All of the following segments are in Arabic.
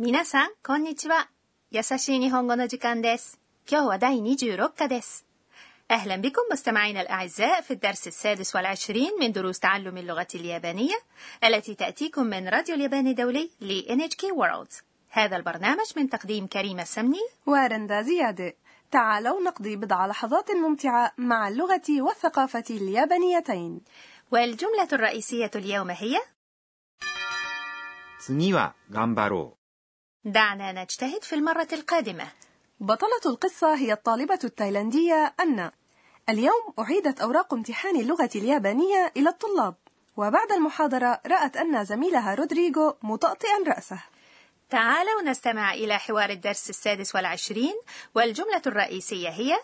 皆さん、こんにちは。優しい日本語の時間です。今日は第26課です。أهلا بكم مستمعينا الأعزاء في الدرس السادس والعشرين من دروس تعلم اللغة اليابانية التي تأتيكم من راديو اليابان الدولي ل NHK World. هذا البرنامج من تقديم كريمة السمني ورندا زيادة تعالوا نقضي بضع لحظات ممتعة مع اللغة والثقافة اليابانيتين والجملة الرئيسية اليوم هي 次は頑張ろ دعنا نجتهد في المرة القادمة بطلة القصة هي الطالبة التايلاندية أنا اليوم أعيدت أوراق امتحان اللغة اليابانية إلى الطلاب وبعد المحاضرة رأت أن زميلها رودريغو مطأطئا رأسه تعالوا نستمع إلى حوار الدرس السادس والعشرين والجملة الرئيسية هي う。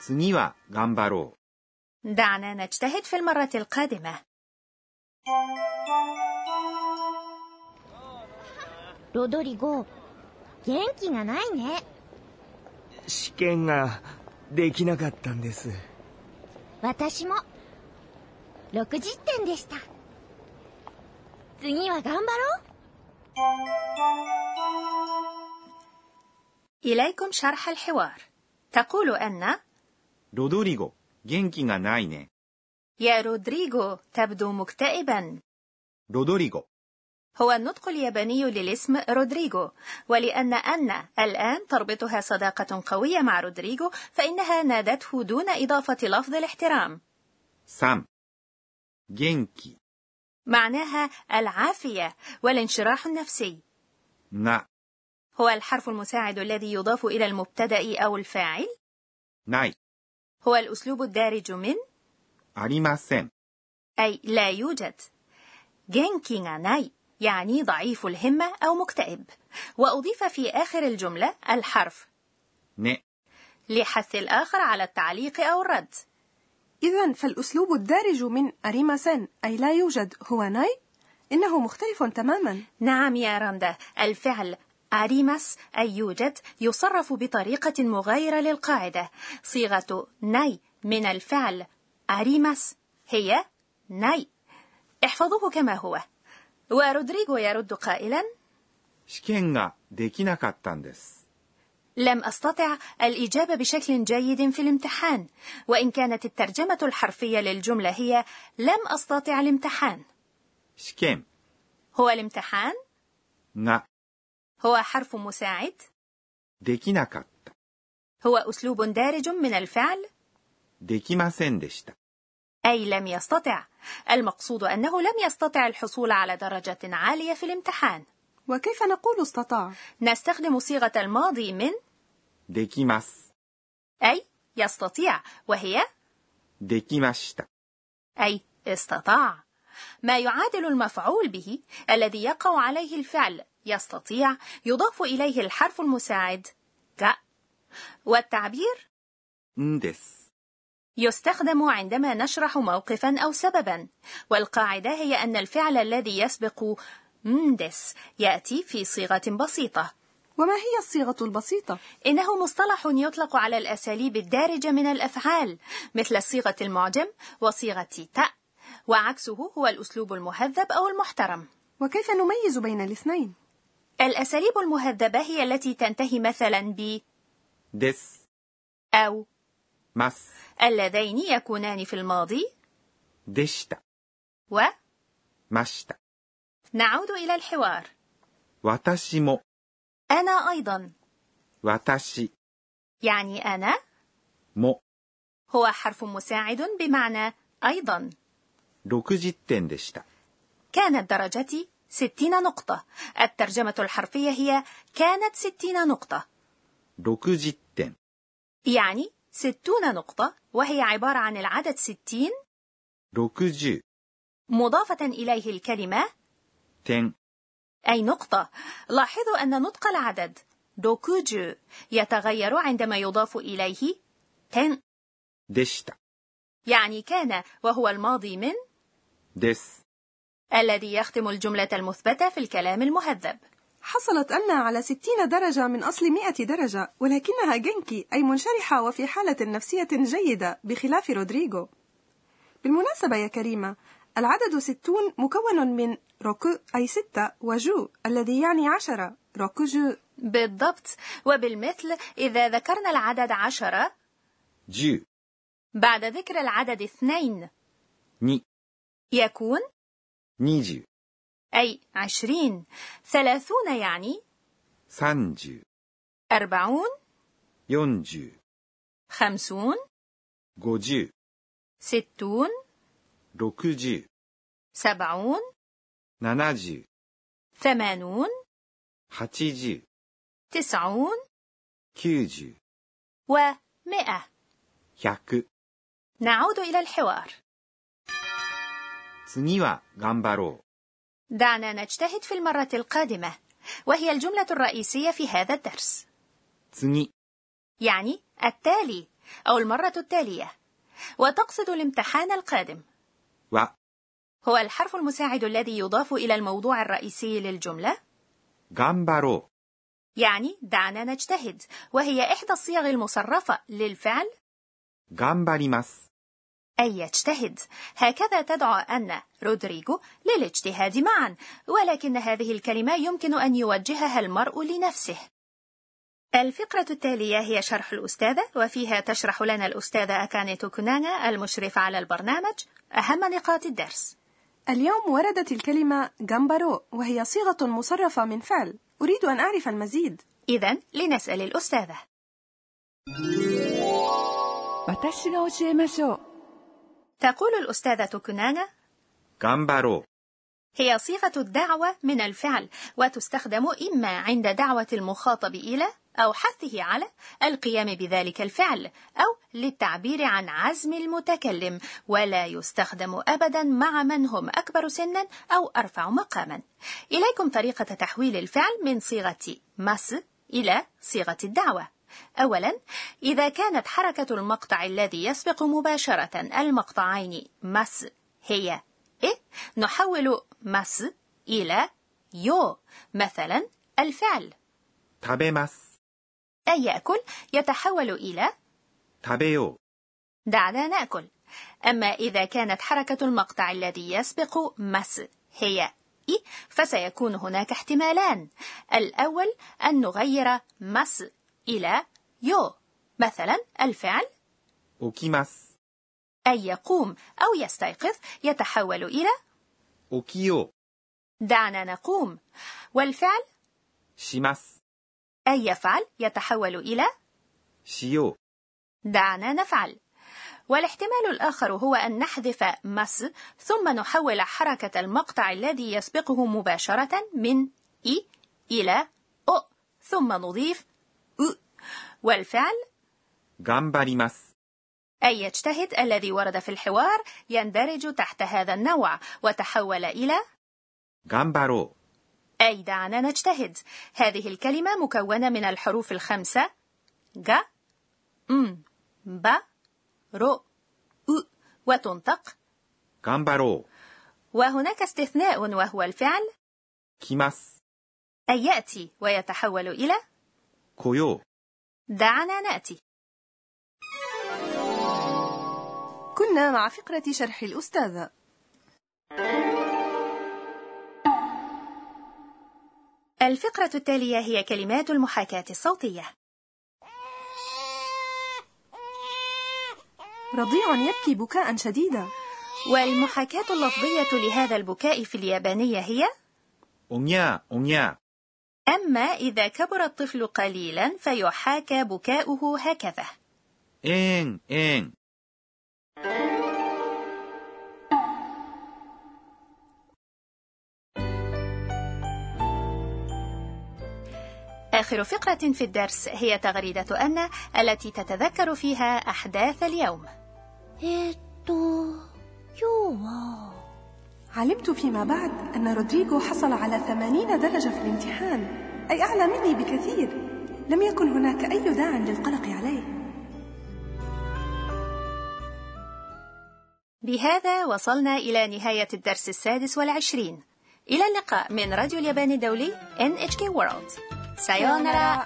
次は頑張ろ دعنا نجتهد في المرة القادمة ロドリゴ元気がないね試験ができなかったんです私も60点でした次は頑張ろう إليكم شرح الحوار تقول أن う。ロドリゴ、元気がないね。 يا رودريغو تبدو مكتئبا ロドリゴ、 هو النطق الياباني للاسم رودريغو ولأن أن الآن تربطها صداقة قوية مع رودريغو فإنها نادته دون إضافة لفظ الاحترام 3. 元気 معناها العافية والانشراح النفسي が هو الحرف المساعد الذي يضاف إلى المبتدأ أو الفاعل ない、 هو الأسلوب الدارج من ありません。 أي لا يوجد جينكي ناي يعني ضعيف الهمة أو مكتئب. وأضيف في آخر الجملة الحرف. ね、لحث الآخر على التعليق أو الرد. إذا فالأسلوب الدارج من أريماسن أي لا يوجد هو ناي إنه مختلف تماما. نعم يا رندا. الفعل أريماس أي يوجد يصرف بطريقة مغايرة للقاعدة. صيغة ناي من الفعل أريماس هي ناي. احفظوه كما هو. ورودريغو يرد قائلا 試験ができなかったんです。 لم أستطع الإجابة بشكل جيد في الامتحان وإن كانت الترجمة الحرفية للجملة هي لم أستطع الامتحان 試験 هو الامتحان が هو حرف مساعد できなかった。 هو أسلوب دارج من الفعل できませんでした。 أي لم يستطع المقصود أنه لم يستطع الحصول على درجة عالية في الامتحان وكيف نقول استطاع؟ نستخدم صيغة الماضي من できます。 أي يستطيع وهي できました。 أي استطاع ما يعادل المفعول به الذي يقع عليه الفعل يستطيع يضاف إليه الحرف المساعد ج والتعبير んです。 يستخدم عندما نشرح موقفا أو سببا والقاعدة هي أن الفعل الذي يسبق مندس يأتي في صيغة بسيطة وما هي الصيغة البسيطة؟ إنه مصطلح يطلق على الأساليب الدارجة من الأفعال مثل صيغة المعجم وصيغة تاء وعكسه هو الأسلوب المهذب أو المحترم وكيف نميز بين الاثنين؟ الأساليب المهذبة هي التي تنتهي مثلا ب です。أو ます。 اللذين يكونان في الماضي でした。 و ました。 نعود إلى الحوار 私も、 أنا أيضا 私 يعني أنا も هو حرف مساعد بمعنى أيضا 60点でした。 كانت درجتي 60 نقطة الترجمة الحرفية هي كانت 60 نقطة 60点。 يعني ستون نقطة وهي عبارة عن العدد ستين. 60 مضافة إليه الكلمة تن. أي نقطة. لاحظوا أن نطق العدد. روكجي يتغير عندما يضاف إليه تن. دشتا يعني كان وهو الماضي من. دس. الذي يختم الجملة المثبتة في الكلام المهذب. حصلت أنا على 60 درجة من أصل 100 درجة ولكنها جنكي أي منشرحة وفي حالة نفسية جيدة بخلاف رودريغو. بالمناسبة يا كريمة العدد 60 مكون من روكو أي ستة وجو الذي يعني عشرة روكوجو بالضبط. وبالمثل إذا ذكرنا العدد عشرة 10 بعد ذكر العدد اثنين 2 يكون 20 أي عشرين ثلاثون يعني 30 أربعون 40 خمسون 50 ستون 60 سبعون 70 ثمانون 80 تسعون 90 ومئة 100 نعود إلى الحوار 次は頑張ろ دعنا نجتهد في المرة القادمة وهي الجملة الرئيسية في هذا الدرس う次 يعني التالي أو المرة التالية وتقصد الامتحان القادم は هو الحرف المساعد الذي يضاف إلى الموضوع الرئيسي للجملة 頑張ろ يعني دعنا نجتهد وهي إحدى الصيغ المصرفة للفعل う頑張ります أي يجتهد. هكذا تدعو أن رودريجو للاجتهاد معا ولكن هذه الكلمة يمكن أن يوجهها المرء لنفسه. الفقرة التالية هي شرح الأستاذة وفيها تشرح لنا الأستاذة أكاني توكونانا المشرفة على البرنامج أهم نقاط الدرس. اليوم وردت الكلمة جامبارو وهي صيغة مصرفة من فعل. أريد أن أعرف المزيد. إذا لنسأل الأستاذة. تقول الأستاذة كنانة؟ كامبارو هي صيغة الدعوة من الفعل وتستخدم إما عند دعوة المخاطب إلى أو حثه على القيام بذلك الفعل أو للتعبير عن عزم المتكلم ولا يستخدم أبدا مع من هم أكبر سنا أو أرفع مقاما. إليكم طريقة تحويل الفعل من صيغة مس إلى صيغة الدعوة. أولا إذا كانت حركة المقطع الذي يسبق مباشرة المقطعين مس هي إيه نحول مس إلى يو مثلا الفعل う食べます أي يأكل يتحول إلى 食べよ دعنا نأكل أما إذا كانت حركة المقطع الذي يسبق مس هي إي فسيكون هناك احتمالان الأول أن نغير مس إلى يو مثلا الفعل う起きます أي يقوم أو يستيقظ يتحول إلى 起きよ دعنا نقوم والفعل うします أي يفعل يتحول إلى しよう دعنا نفعل والاحتمال الآخر هو أن نحذف مس ثم نحول حركة المقطع الذي يسبقه مباشرة من إي إلى أو ثم نضيف أ والفعل 頑張ります أي يجتهد الذي ورد في الحوار يندرج تحت هذا النوع وتحول إلى 頑張ろ أي دعنا نجتهد هذه الكلمة مكونة من الحروف الخمسة ج م ب ر أ وتنطق う頑張ろ وهناك استثناء وهو الفعل う来ます أي يأتي ويتحول إلى 来よう دعنا نأتي كنا مع فقرة شرح الأستاذة الفقرة التالية هي كلمات المحاكاة الصوتية رضيع يبكي بكاء شديدا والمحاكاة اللفظية لهذا البكاء في اليابانية هي おにゃーおにゃ أما إذا كبر الطفل قليلا فيحاكى بكاؤه هكذا إن إن آخر فقرة في الدرس هي تغريدة أن التي تتذكر فيها أحداث اليوم. えっと、今日は。علمت فيما بعد أن رودريغو حصل على ثمانين درجة في الامتحان أي أعلى مني بكثير. لم يكن هناك أي داع للقلق عليه. بهذا وصلنا إلى نهاية الدرس السادس والعشرين. إلى اللقاء من راديو اليابان الدولي NHK World. سايونارا